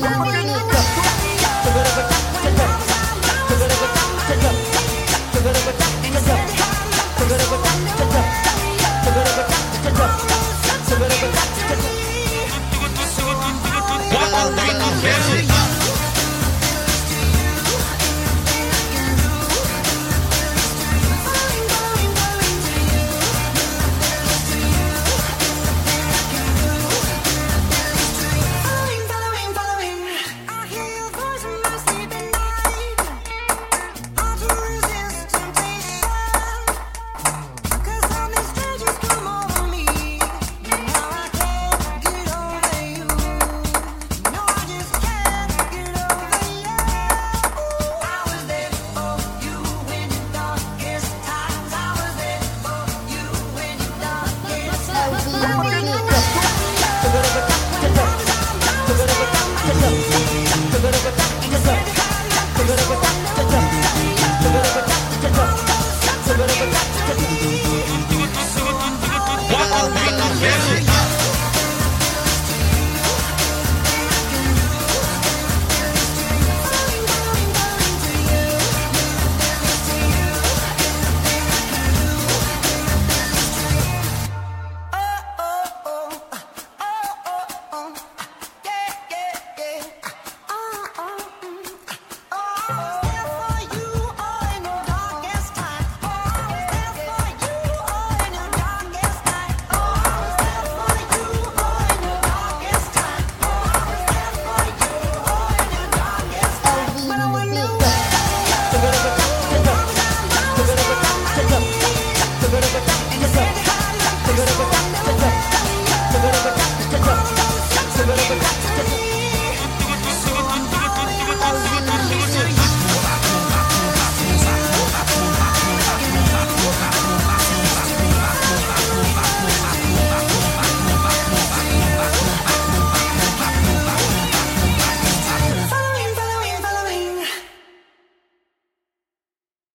Bye. Love